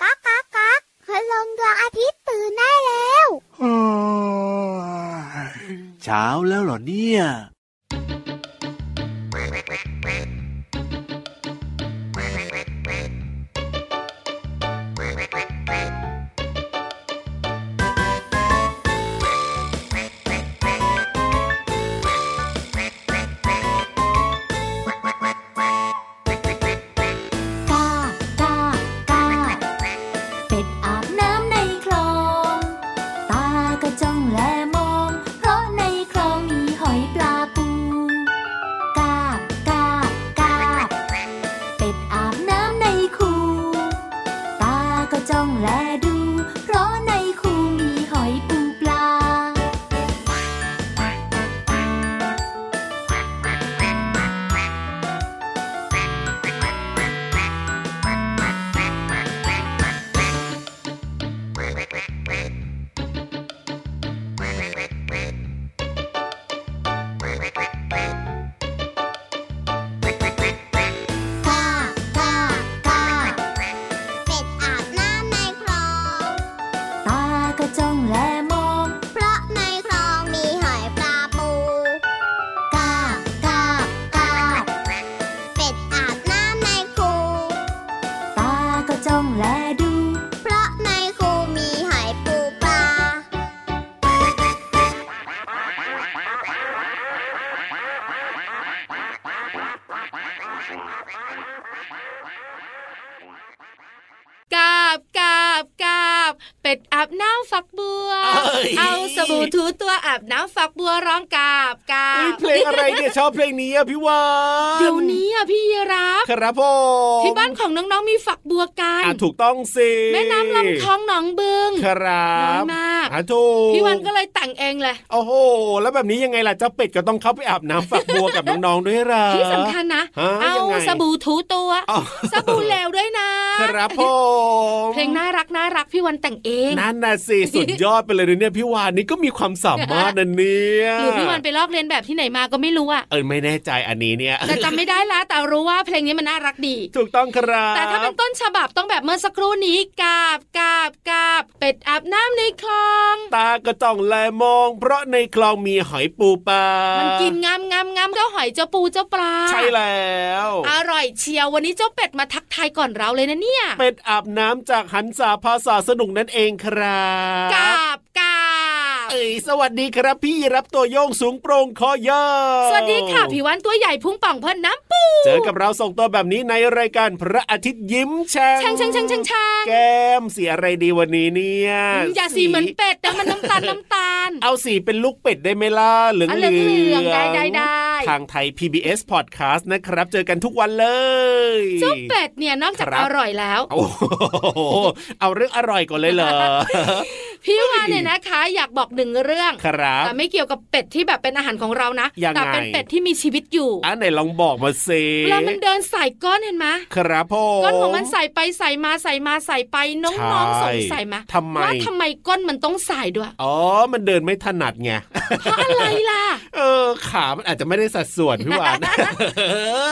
ก๊ากก๊ากก๊ากคืลงดวงอาทิตย์ตื่นได้แล้วเช้าแล้วเหรอเนี่ย กาบกาบกาบ เป็ดอาบน้ำฝักบัวเอ้ยเอาสบู่ถูตัวอาบน้ำฝักบัวร้องกาบกาเฮ้ยบเพลงอะไรเนี่ยชอบเพลงนี้อะพี่วานเดี๋ยวนี้อะพี่ยีรับครับผมที่บ้านของน้องๆมีฝักบัวกันอะถูกต้องสิแม่น้ำลำคลองหนองบึงครับน้อยมากอะถูกพี่วันก็เลยแต่งเองเลยโอ้โหแล้วแบบนี้ยังไงล่ะเจ้าเป็ดก็ต้องเข้าไปอาบน้ำฝักบัวกับน้องๆด้วยเหรอที่สำคัญนะฮะเอายังไงสบู่ถูตัวอ๋อสบู่เหลวด้วยนะครับผมเพลงน่ารักน่ารักพี่วันแต่งเองนั่นน่ะสิสุดยอดไปเลยเนี่ยพี่วานนี่ก็มีความสามารถนะเนี่ยหรือพี่วันไปลอกเรียนแบบที่ไหนมาก็ไม่รู้อะเออไม่แน่ใจอันนี้เนี่ยแต่จำไม่ได้ละแต่รู้ว่าเพลงนี้มันน่ารักดี ถูกต้องครับแต่ถ้าเป็นต้นฉบับต้องแบบเมื่อสักครู่นี้กาบกาบกาบเป็ดอาบน้ำในคลอง ตาก็ต้องแลมอง เพราะในคลองมีหอยปูปลามัมันกินงามงามงามเจ้าหอยเจ้าปูเจ้าปลาใช่แล้วอร่อยเชียววันนี้เจ้าเป็ดมาทักทายก่อนเราเลยนะเนี่ย เป็ดอาบน้ำจากหันสาภาษาสนุกนั่นเองครับกับกาบ เอ้ยสวัสดีครับพี่รับตัวโยงสูงโปร่งคอยาวสวัสดีค่ะผิววันตัวใหญ่พุงป่องเพ่นน้ำปูเจอกับเราส่งตัวแบบนี้ในรายการพระอาทิตย์ยิ้มแฉ่งช่างช่างช่างช่างช่างแก้มสีอะไรดีวันนี้เนี่ยอย่าสีเหมือนเป็ดแต่มันน้ำตาลน้ำตาล เอาสีเป็นลูกเป็ดได้ไหมล่ะเหลืองอะเหลืเหลืองๆได้ได้ได้ทางไทย PBS Podcast นะครับ เจอกันทุกวันเลยเจ้าเป็ดเนี่ยนอกจากครับอร่อยแล้วโอ้โหเอาเรื่องอร่อยก่อนเลยเหรอพี่วานเนี่ยนะคะ อยากบอกหนึ่งเรื่องครับแต่ไม่เกี่ยวกับเป็ดที่แบบเป็นอาหารของเรานะยังไงแต่เป็นเป็ดที่มีชีวิตอยู่อันไหนลองบอกมาสิเวลามันเดินใส่ก้อนเห็นไหมครับพ่อก้นของมันใส่ไปใส่มาใส่มาใส่ไปน้องๆสใช่งสัยไหมทำไมว่าทำไมก้นมันต้องใส่ด้วยอ๋อมันเดินไม่ถนัดไงเพราะอะไรล่ะ เออขามันอาจจะไม่ได้สัดส่วนพี่วาน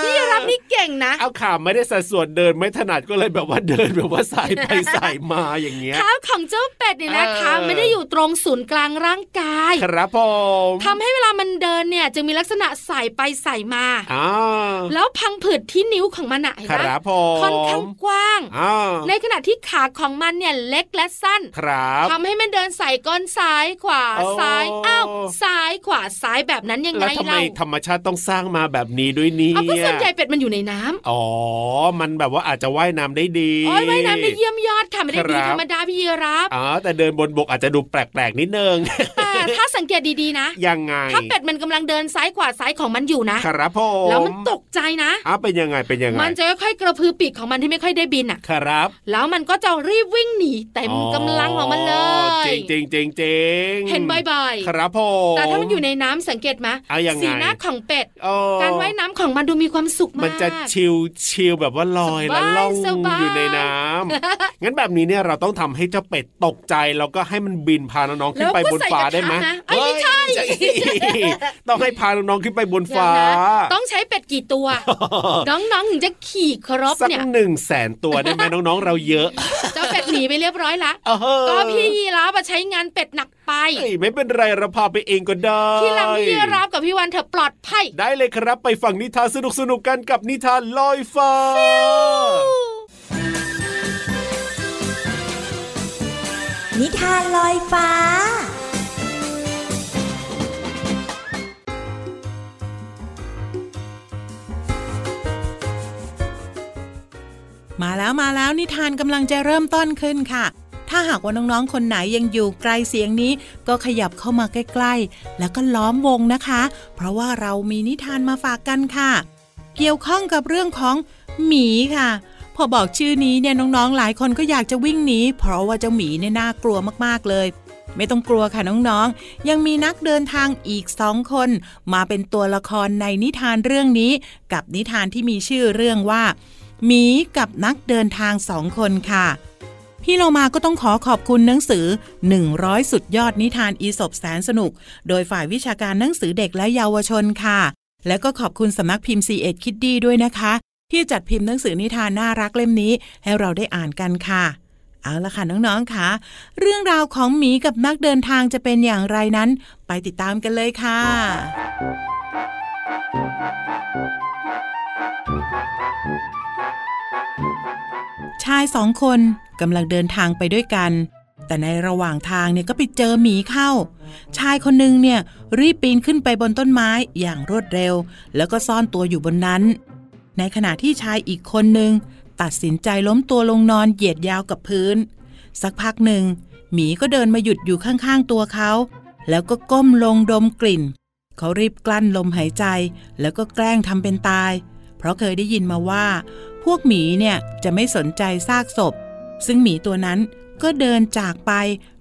พี่รับนี่เก่งนะ เอาขาไม่ได้สัดส่วนเดินไม่ถนัดก็เลยแบบว่าเดินแบบว่าสายไปสายมาอย่างเงี้ยเท้าของเจ้าเป็ดเนี่ยนะคะเออไม่ได้อยู่ตรงศูนย์กลางร่างกาย ครับผมทำให้เวลามันเดินเนี่ยจึงมีลักษณะใส่ไปใส่มาอ่าแล้วพังผืดที่นิ้วของมันอะเห็นคไหมรับผมค่อนข้างกว้างอ่าในขณะที่ขาของมันเนี่ยเล็กและสั้นครับทำให้มันเดินใส่ก้นซ้ายขวาโอ้ซ้ายอ้าวซ้ายขวาซ้ายแบบนั้นยังไงแล้วทำไมเล่าธรรมชาติต้องสร้างมาแบบนี้ด้วยเนี่เอาก็ส่วนใหญ่ยเป็ดมันอยู่ในน้ำอ๋อ มันแบบว่าอาจจะว่ายน้ำได้ดีโอ้ยว่ายน้ำได้เยี่ยมยอดค่ะไม่ได้ดีครับธรรมดาพี่รับอ๋อแต่เดินบนบกอาจจะดูแปลกๆนิดนึงแต่ถ้าสังเกตดีๆนะยังไงถ้าเป็ดมันกำลังเดินซ้ายขวาซ้ายของมันอยู่นะครับผมแล้วมันตกใจนะอ้าวเป็นยังไงเป็นยังไงมันจะค่อยๆกระพือปีกของมันที่ไม่ค่อยได้บินอะครับ แล้วมันก็จะรีบวิ่งหนีเต็มกำลังของมันเลยจริงจริงจริงจริงเห็นบ่อยครับผมๆแต่ถ้ามันอยู่ในน้ำสังเกตไหมเอายังไงสีหน้าของเป็ดโอ้การว่ายน้ำของมันดูมีความสุขมากมันจะชิลชิลแบบว่าลอยสบายแล้วล่องสบายอยู่ในน้ำงั้นแบบนี้เนี่ยเราต้องทำให้เจ้าเป็ดตกใจแล้วก็ให้มันบินพาน้องๆขึ้นไปแล้วบก็นใส่ฟ้ากระได้ไหมทะนะเอ้ยไม่ใช่เฮ้ยต้องให้พาน้องๆขึ้นไปบนเดี๋ยวฟ้านะต้องใช้เป็ดกี่ตัว น้องๆถึงจะขี่ครบสักเนี่ยหนึ่งแสนตัวได้ไหมน้องๆ เราเยอะ เจ้าเป็ดหนีไปเรียบร้อยละเออก็พี่ยีราฟอะใช้งานเป็ดหนักไปเอ้ยไม่เป็นไรเราพาไปเองก็ได้ที่หลังพี่ยีราฟกับพี่วันเธอปลอดภัย ได้เลยครับไปฟังนิทานสนุกๆกันกับนิทานลอยฟ้านิทานลอยฟ้า แล้วมาแล้วนิทานกำลังจะเริ่มต้นขึ้นค่ะ ถ้าหากว่าน้องๆ คนไหนยังอยู่ไกลเสียงนี้ ก็ขยับเข้ามาใกล้ๆ แล้วก็ล้อมวงนะคะ เพราะว่าเรามีนิทานมาฝากกันค่ะ เกี่ยวข้องกับเรื่องของหมีค่ะ พอบอกชื่อนี้เนี่ยน้องๆ หลายคนก็อยากจะวิ่งหนีเพราะว่าเจ้าหมีเนี่ยน่ากลัวมากๆเลยไม่ต้องกลัวค่ะน้องๆ ยังมีนักเดินทางอีกสองคน มาเป็นตัวละครในนิทานเรื่องนี้ กับนิทานที่มีชื่อเรื่องว่า หมีกับนักเดินทางสองคนค่ะ พี่เรามาก็ต้องขอขอบคุณหนังสือ 100 สุดยอดนิทานอีสบแสนสนุก โดยฝ่ายวิชาการหนังสือเด็กและเยาวชนค่ะ และก็ขอบคุณสำนักพิมพ์ C ีเอ็ดคิดดีด้วยนะคะ ที่จัดพิมพ์หนังสือนิทานน่ารักเล่มนี้ ให้เราได้อ่านกันค่ะเอาละค่ะน้องๆค่ะ เรื่องราวของหมีกับนักเดินทางจะเป็นอย่างไรนั้น ไปติดตามกันเลยค่ะ ชายสองคนกำลังเดินทางไปด้วยกัน แต่ในระหว่างทางเนี่ยก็ไปเจอหมีเข้า ชายคนหนึ่งเนี่ยรีบปีนขึ้นไปบนต้นไม้อย่างรวดเร็ว แล้วก็ซ่อนตัวอยู่บนนั้น ในขณะที่ชายอีกคนหนึ่งตัดสินใจล้มตัวลงนอนเหยียดยาวกับพื้น สักพักหนึ่งหมีก็เดินมาหยุดอยู่ข้างๆตัวเขา แล้วก็ก้มลงดมกลิ่น เขารีบกลั้นลมหายใจ แล้วก็แกล้งทำเป็นตาย เพราะเคยได้ยินมาว่า พวกหมีเนี่ยจะไม่สนใจซากศพ ซึ่งหมีตัวนั้นก็เดินจากไป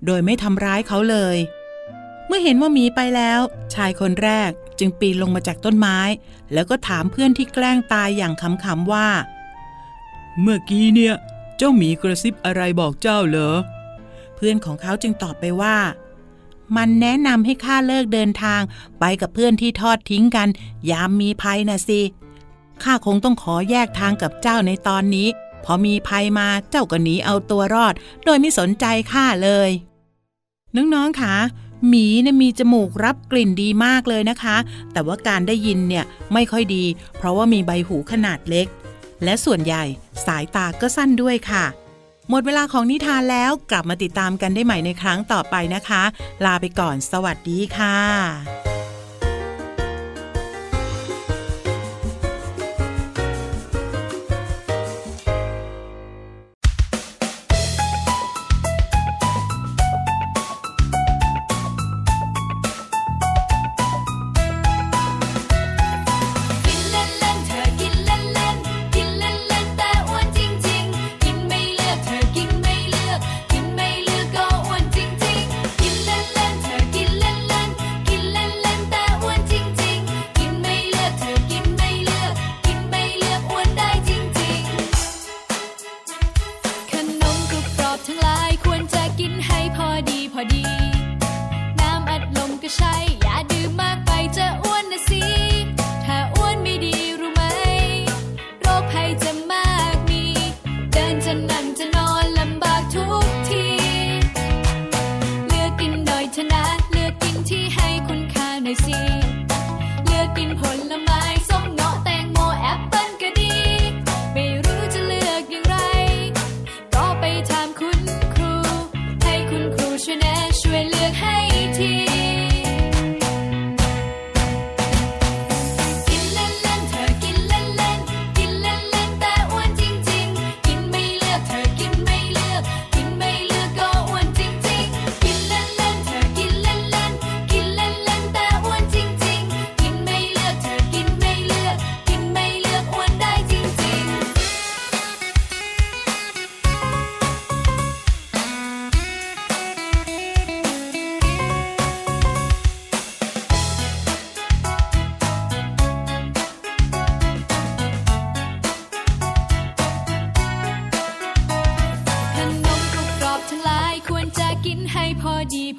โดยไม่ทำร้ายเขาเลย เมื่อเห็นว่าหมีไปแล้ว ชายคนแรกจึงปีนลงมาจากต้นไม้ แล้วก็ถามเพื่อนที่แกล้งตายอย่างขำๆว่า เมื่อกี้เนี่ย เจ้าหมีกระซิบอะไรบอกเจ้าเหรอ เพื่อนของเขาจึงตอบไปว่า มันแนะนำให้ข้าเลิกเดินทางไปกับเพื่อนที่ทอดทิ้งกัน ยามมีภัยนะสิ ข้าคงต้องขอแยกทางกับเจ้าในตอนนี้ พอมีภัยมาเจ้าก็หนีเอาตัวรอด โดยไม่สนใจข้าเลย น้องๆคะหมีเนี่ยมีจมูกรับกลิ่นดีมากเลยนะคะ แต่ว่าการได้ยินเนี่ยไม่ค่อยดี เพราะว่ามีใบหูขนาดเล็ก และส่วนใหญ่สายตาก็สั้นด้วยค่ะ หมดเวลาของนิทานแล้วกลับมาติดตามกันได้ใหม่ในครั้งต่อไปนะคะ ลาไปก่อนสวัสดีค่ะ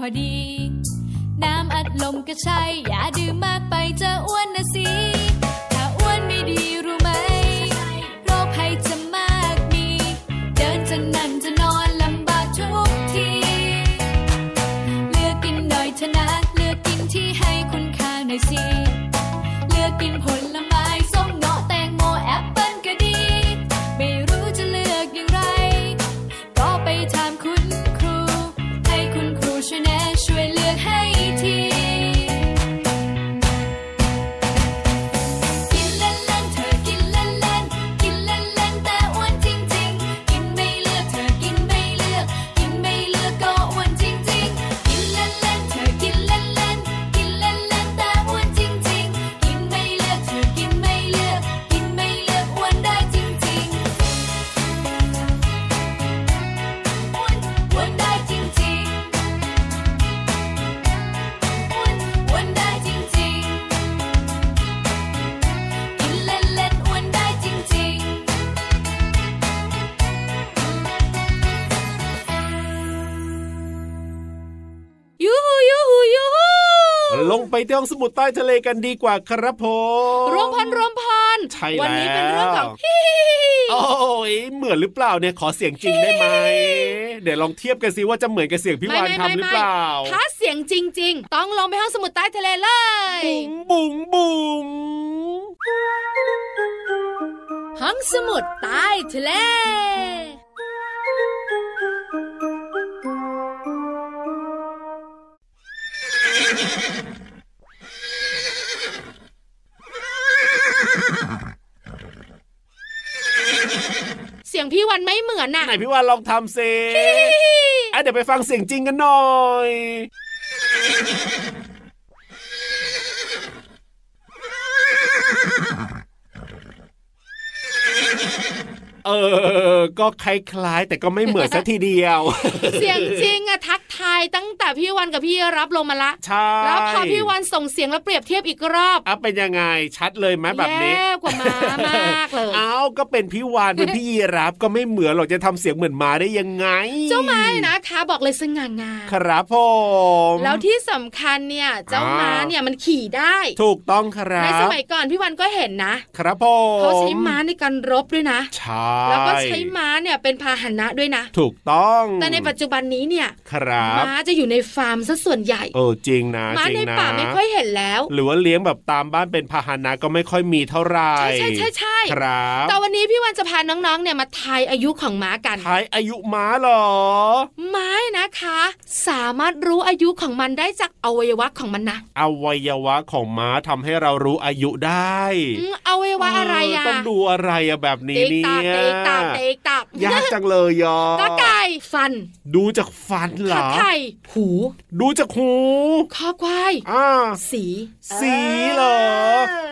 อดี น้ำอัดลมก็ใช่ อย่าดื่มมากไปจะอ้วนนะ ที่ห้องสมุดใต้ทะเลกันดีกว่าครับผมรวมพลรวมพลใช่วันี้เป็นเรื่องของแล้วฮิฮิฮิฮิโอ้ยเหมือนหรือเปล่าเนี่ยขอเสียงจริงได้ไหมเดี๋ยวลองเทียบกันสิว่าจะเหมือนกับเสียงพี่วานทำหรือเปล่า ถ้าเสียงจริง ๆ ต้องลงไปห้องสมุดใต้ทะเลเลยบุ๋งบุ๋งบุ๋งห้องสมุดใต้ทะเล วันไม่เหมือนน่ะไหนพี่วานลองทำซิอะเดี๋ยวไปฟังเสียงจริงกันหน่อยเออ ก็คล้ายๆ แต่ก็ไม่เหมือนสัทีเดียว เสียงจริงอะทักทายตั้งแต่พี่วันกับพี่รับลงมาละใช่แล้วพอพี่วันส่งเสียงแล้วเปรียบเทียบอีกรอบอะเป็นยังไงชัดเลยไหมแบบนี้แย่กว่าม้ามากเลยเอ้าก็เป็นพี่วานเป็นพี่ยีรับก็ไม่เหมือนหรอกจะทำเสียงเหมือนหมาได้ยังไง เจ้าไม้นะคะบอกเลยสง่างามครับผมแล้วที่สำคัญเนี่ยเจ้าม้าเนี่ยมันขี่ได้ ถูกต้องครัในบสมัยก่อนพี่วันก็เห็นนะครับผมเขาใช้ม้าในการรบด้วยนะใช่แล้วก็ใช้ม้าเนี่ยเป็นพาหนะด้วยนะ ถูกต้อง แต่ในปัจจุบันนี้เนี่ย ครับม้าจะอยู่ในฟาร์มซะส่วนใหญ่เออจริงนะม้าจริงในนะป่าไม่ค่อยเห็นแล้ว หรือว่าเลี้ยงแบบตามบ้านเป็นพาหนะก็ไม่ค่อยมีเท่าไหร่ใช่ใช่ใช่ใช่ครับแต่วันนี้พี่วันจะพาน้องๆเนี่ยมาทายอายุของม้ากันทายอายุม้าเหรอม้านะคะ สามารถรู้อายุของมันได้จากอวัยวะของมันนะอวัยวะของม้าทำให้เรารู้อายุได้อืมอวัยวะอะไรอะเต้องดูอะไรอะแบบนี้ติ๊กเนี่ตักยติ๊กตักติ๊กตัก ยากจังเลยยอก็ไก่ฟัน ดูจากฟันเหรขาอไข่หู ดูจากหูคอควายอ่าสีสีเหรอ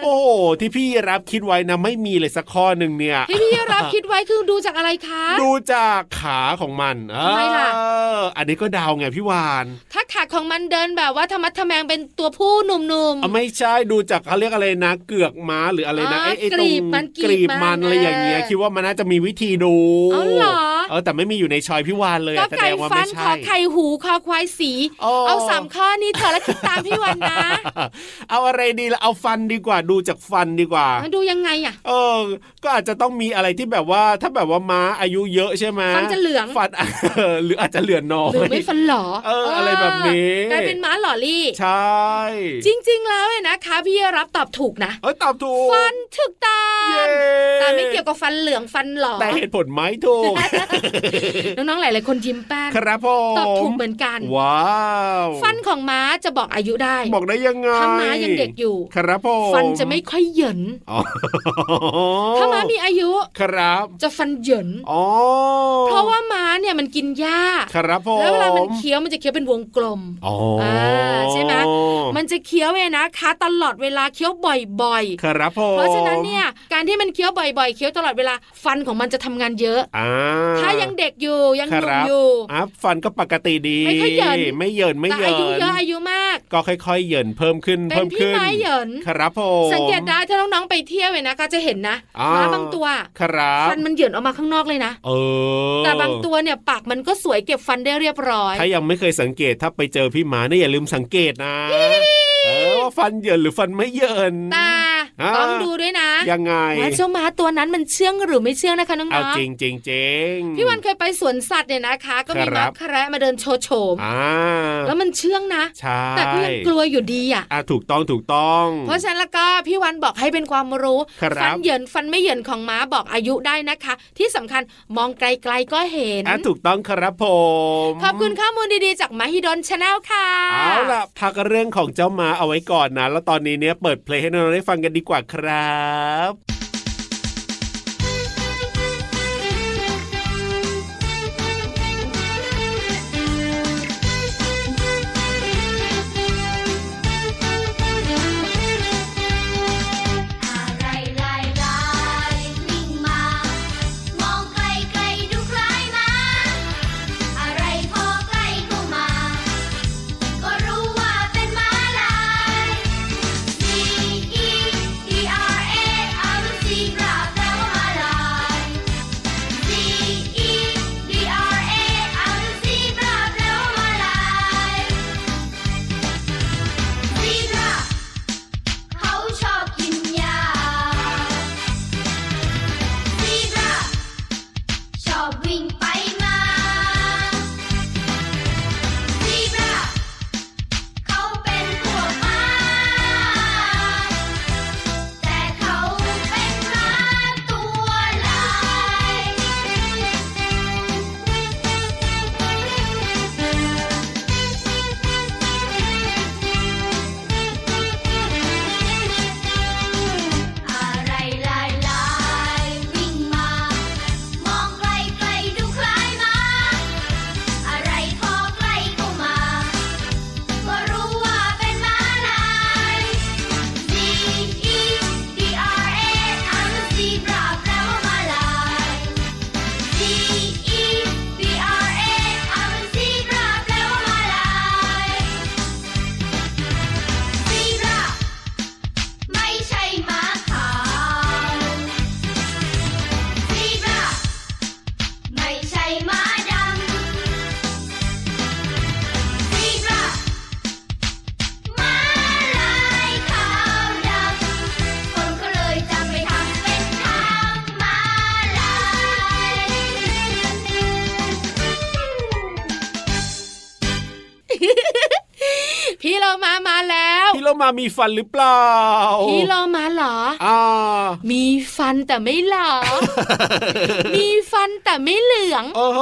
โอ้โหที่พี่รับคิดไว้นะไม่มีเลยสักข้อหนึ่งเนี่ยที่พี่รับคิดไว้คือดูจากอะไรคะ ดูจากขาของมันทำไมล่ะเอออันนี้ก็เดาไงพี่วาน ถ้าขาของมันเดินแบบว่าธรรมะทะแมงเป็นตัวผู้หนุ่มเอาไม่ใช่ดูจากเขาเรียกอะไรนะ เกือกม้าหรืออะไรนะอ๋อไอ้ไอ้ตรงกรีบมันกรีบกรีบมันมันอะไรอย่างเงี้ยเออคิดว่ามันน่าจะมีวิธีดูอ๋อเหรอ เออแต่ไม่มีอยู่ในชอยพี่วานเลยๆก็อะแสไก่ดงว่าฟัไม่นคใช่อไข่หูคอควายสีโอ้เอาสามข้อนี้เธอแล้วคิดตามพี่วันนะ เอาอะไรดีละเอาฟันดีกว่าดูจากฟันดีกว่ามาดูยังไงอะเออ ก็อาจจะต้องมีอะไรที่แบบว่าถ้าแบบว่าม้าอายุเยอะใช่ไหมฟันจะเหลืองฟันเออหรืออาจจะเหลือนน้อยหรือไม่ฟันหลอเอออะไรแบบนี้กลายเป็นม้าหล่อลี่ใช่ จริง ๆ แล้วเนี่ยนะคะพี่รับตอบถูกนะเออตอบถูกฟันถูกตาเย้แต่ไม่เกี่ยวกับฟันเหลืองฟันหลอแต่เหตุผลไม่ถูกน้องๆหลายๆคนยิ้มแป้นครับผมตอบถูกเหมือนกัน ว้าวฟันของม้าจะบอกอายุได้ บอกได้ยังไงถ้าม้ายังเด็กอยู่ ครับผมฟันจะไม่ค่อยเหยินอ๋อถ้าม้ามีอายุครับ จะฟันเหยินอ๋อเพราะว่าม้าเนี่ยมันกินหญ้าครับผมแล้วเวลามันเคี้ยวมันจะเคี้ยวเป็นวงกลมอ๋ออาใช่ไหมมันจะเคี้ยวเองนะคะตลอดเวลาเคี้ยวบ่อยครับผมๆเพราะฉะนั้นเนี่ยการที่มันเคี้ยวบ่อยๆเคี้ยวตลอดเวลาฟันของมันจะทำงานเยอะอ่าถ้ายังเด็กอยู่ยังหคนุ่มรับอยู่อะฟันก็ปกติดี ไม่ค่อยเหยินไม่เหยินไม่แต่เหยิอายุนเยอะอายุมาก ก็ค่อยๆเหยินเพิ่มขึ้นเป็นเพิ่มพี่ขึ้นไม้เหยินครับผมสังเกตได้ถ้าน้องๆไปเที่ยวเนี่ยนะก็จะเห็นนะอ่าม้าบางตัวครับฟันมันเหยินออกมาข้างนอกเลยนะเออแต่บางตัวเนี่ยปากมันก็สวยเก็บฟันได้เรียบร้อย ถ้ายังไม่เคยสังเกตถ้าไปเจอพี่หมาเนี่ยอย่าลืมสังเกตนะเออ ว่าฟันเหยินหรือฟันไม่เหยินแต่อ่าต้องดูด้วยนะ ยังไงว่าเจ้าม้าตัวนั้นมันเชื่องหรือไม่เชื่องนะคะน้เอาองจริงจริงจริงๆพี่วันเคยไปสวนสัตว์เนี่ยนะคะ ก็มีครัม้าบแคระมาเดินโชว์โฉมอ่าแล้วมันเชื่องนะใช่แต่ก็ยังกลัวอยู่ดีอะอะถูกต้องถูกต้อง เพราะฉะนั้นแล้วก็พี่วันบอกให้เป็นความรู้ครับฟัเหยินฟันไม่เหยินของม้าบอกอายุได้นะคะ ที่สำคัญมองไกลๆก็เห็นอะถูกต้องครับผมขอบคุณข้อมูลดีๆจากมาฮิดอนชาแนลค่ะเอาล่ะพักเรื่องของเจ้าม้าเอาไว้ก่อนนะ แล้วตอนนี้เนี่ยเปิดเพลงให้น้องๆได้ฟังกันดีกว่าครับ มามีฟันหรือเปล่าพี่เรามาเหรออ่ามีฟันแต่ไม่หลอมีฟันแต่ไม่เหลืองโอ้โห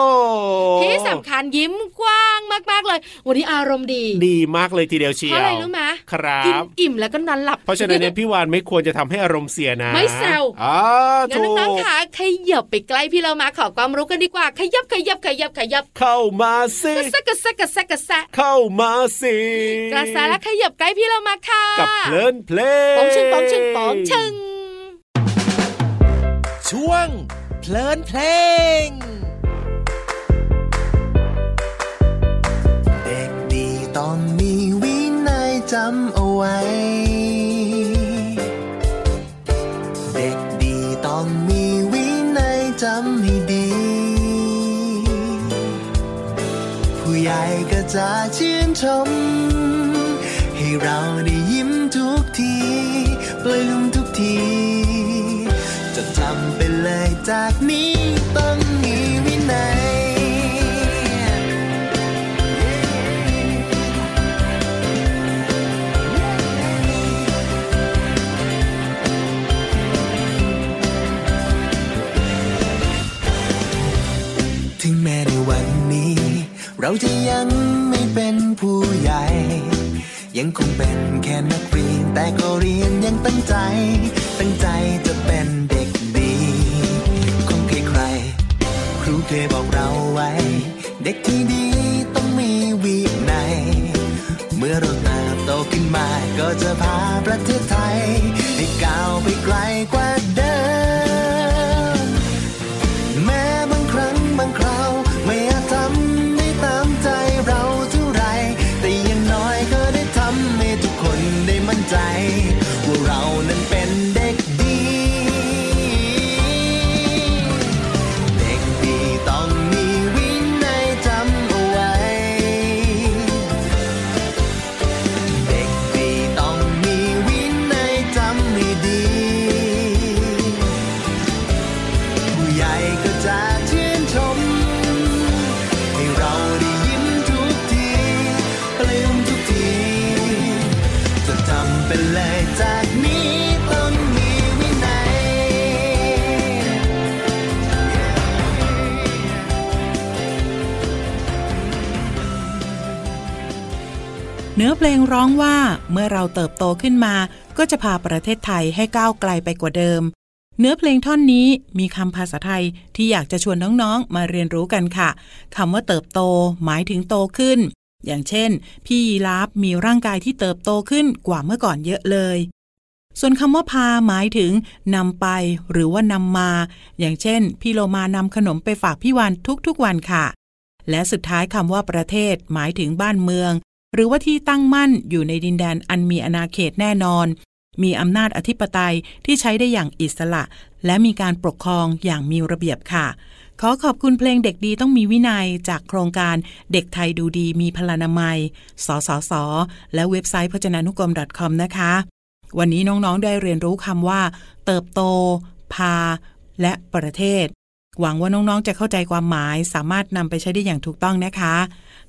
ที่สำคัญยิ้มกว้าง มากๆเลย วันนี้อารมณ์ดี ดีมากเลยทีเดียวเชีเพยวราะอะไรรู้ไหมครักินบอิ่มแล้วก็นอนหลับ เพราะฉะนั้นเนี่ยพี่วานไม่ควรจะทำให้อารมณ์เสียนะ ไม่แซวอ่างั้นถูกน้องๆค่ะขยับไปใกล้พี่เรามาขอความรู้กันดีกว่า ขยับขยับขยับขยับ เข้ามาสิกระแซะกระแซะกระแซะกระแซะเข้ามาสิกระแซะแล้วขยับใกล้พี่เรามาค่ะกับเพลินเพลงปองชึงปองชึงปองชึงช่วงเพลินเพลง ต้องมีวินัยจำเอาไว้ เด็กดีต้องมีวินัยจำให้ดี ผู้ใหญ่ก็จะชื่นชม ให้เราได้ยิ้มทุกทีปลื้มทุกที จะจำไปเลยจากนี้ เราจะยังไม่เป็นผู้ใหญ่ ยังคงเป็นแค่นักเรียน แต่ก็เรียนอยังตั้งใจ ตั้งใจจะเป็นเด็กดีคงใครๆครูเคยบอกเราไว้ เด็กที่ดีต้องมีวินัยเมื่อเราเติบโตขึ้นมาก็จะพาประเทศไทย ให้ก้าวไปไกลกว่าเดิม เนื้อเพลงร้องว่าเมื่อเราเติบโตขึ้นมา ก็จะพาประเทศไทยให้ก้าวไกลไปกว่าเดิม เนื้อเพลงท่อนนี้มีคำภาษาไทยที่อยากจะชวนน้องๆ มาเรียนรู้กันค่ะคำว่าเติบโต หมายถึงโตขึ้น อย่างเช่น พี่ยีราฟมีร่างกายที่เติบโตขึ้นกว่าเมื่อก่อนเยอะเลย ส่วนคำว่าพาหมายถึงนำไป หรือว่านำมา อย่างเช่น พี่โลมานำขนมไปฝากพี่วันทุกๆวันค่ะและสุดท้ายคำว่าประเทศหมายถึงบ้านเมือง หรือว่าที่ตั้งมั่นอยู่ในดินแดนอันมีอาณาเขตแน่นอน มีอำนาจอธิปไตยที่ใช้ได้อย่างอิสระ และมีการปกครองอย่างมีระเบียบค่ะ ขอขอบคุณเพลงเด็กดีต้องมีวินัยจากโครงการเด็กไทยดูดีมีพลานามัย สสส และเว็บไซต์พจนานุกรม .com นะคะ วันนี้น้องๆได้เรียนรู้คำว่า เติบโต พา และประเทศ หวังว่าน้องๆจะเข้าใจความหมายสามารถนำไปใช้ได้อย่างถูกต้องนะคะ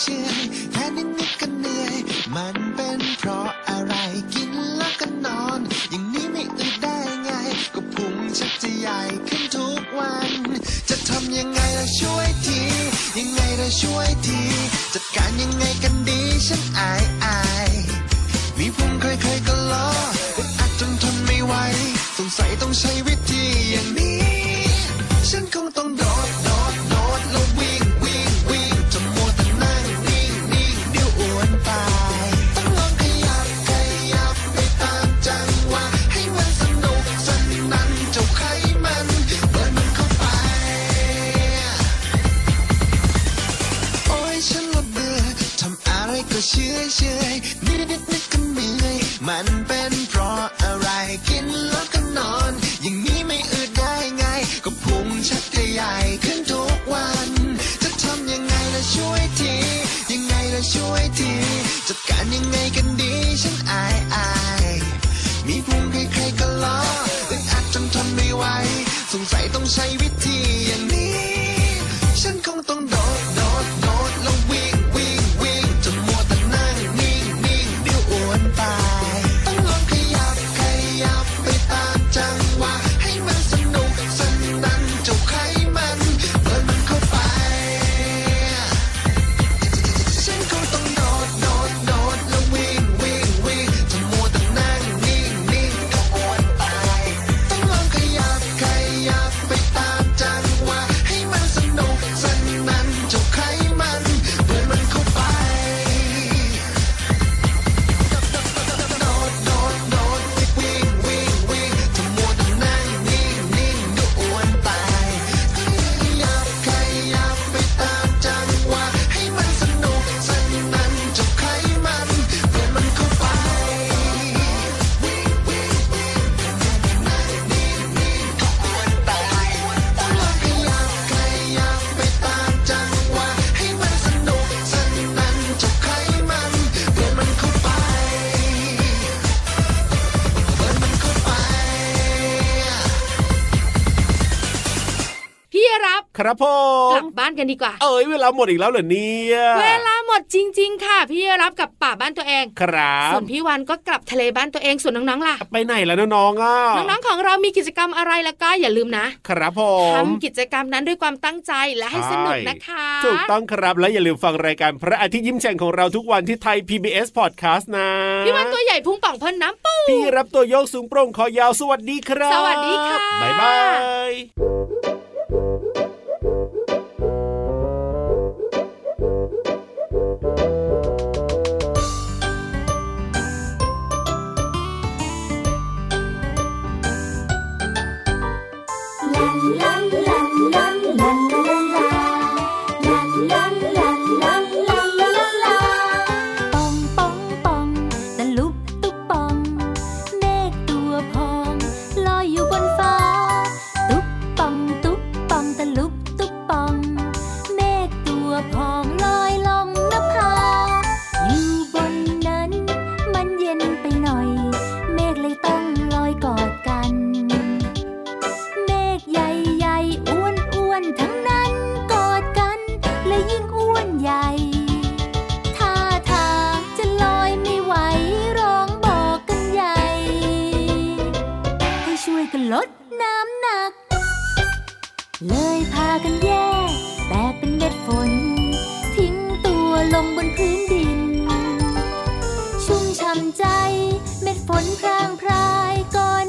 เชื่อแค่นิดนิดๆก็เหนื่อย มันเป็นเพราะอะไรกินแล้วก็นอน อย่างนี้ไม่อึดได้ไง ก็พุงชักจะใหญ่ขึ้นทุกวัน จะทำยังไงล่ะช่วยที ยังไงล่ะช่วยที จัดการยังไงกันดีฉันอายอายมีพุงเคยเคยๆก็ล้ออึดอัดจนทนไม่ไหวสงสัยต้องใช้วิธีอย่างนี้ ฉันคงต้องโดดโดดโดด ครับผกมลับบ้านกันดีกว่า เอ้ยเวลาหมดอีกแล้วเหรอเนี่ยเวลาหมดจริง ๆ ค่ะพี่รับกับป่าบ้านตัวเอง ครับส่วนพี่วันก็กลับทะเลบ้านตัวเองส่วนน้องๆล่ะ ไปไหนแล้วน้องๆอะน้องๆของเรามีกิจกรรมอะไรแล้วก็อย่าลืมนะ ครับผมทำกิจกรรมนั้นด้วยความตั้งใจและให้สนุกนะคะถูกต้องครับและอย่าลืมฟังรายการพระอาทิตย์ยิ้มแฉ่งของเราทุกวันที่ไทย PBS Podcast นะพี่วันตัวใหญ่พุงป่องพ่นน้ำปูพี่รับตัวโยกสูงโปร่งคอยาวสวัสดีครับ สวัสดีค่ะบ๊าย เลยพากันแยกแตกเป็นเม็ดฝน ทิ้งตัวลงบนพื้นดิน ชุ่มช่ำใจ เม็ดฝนพรางพรายก่อน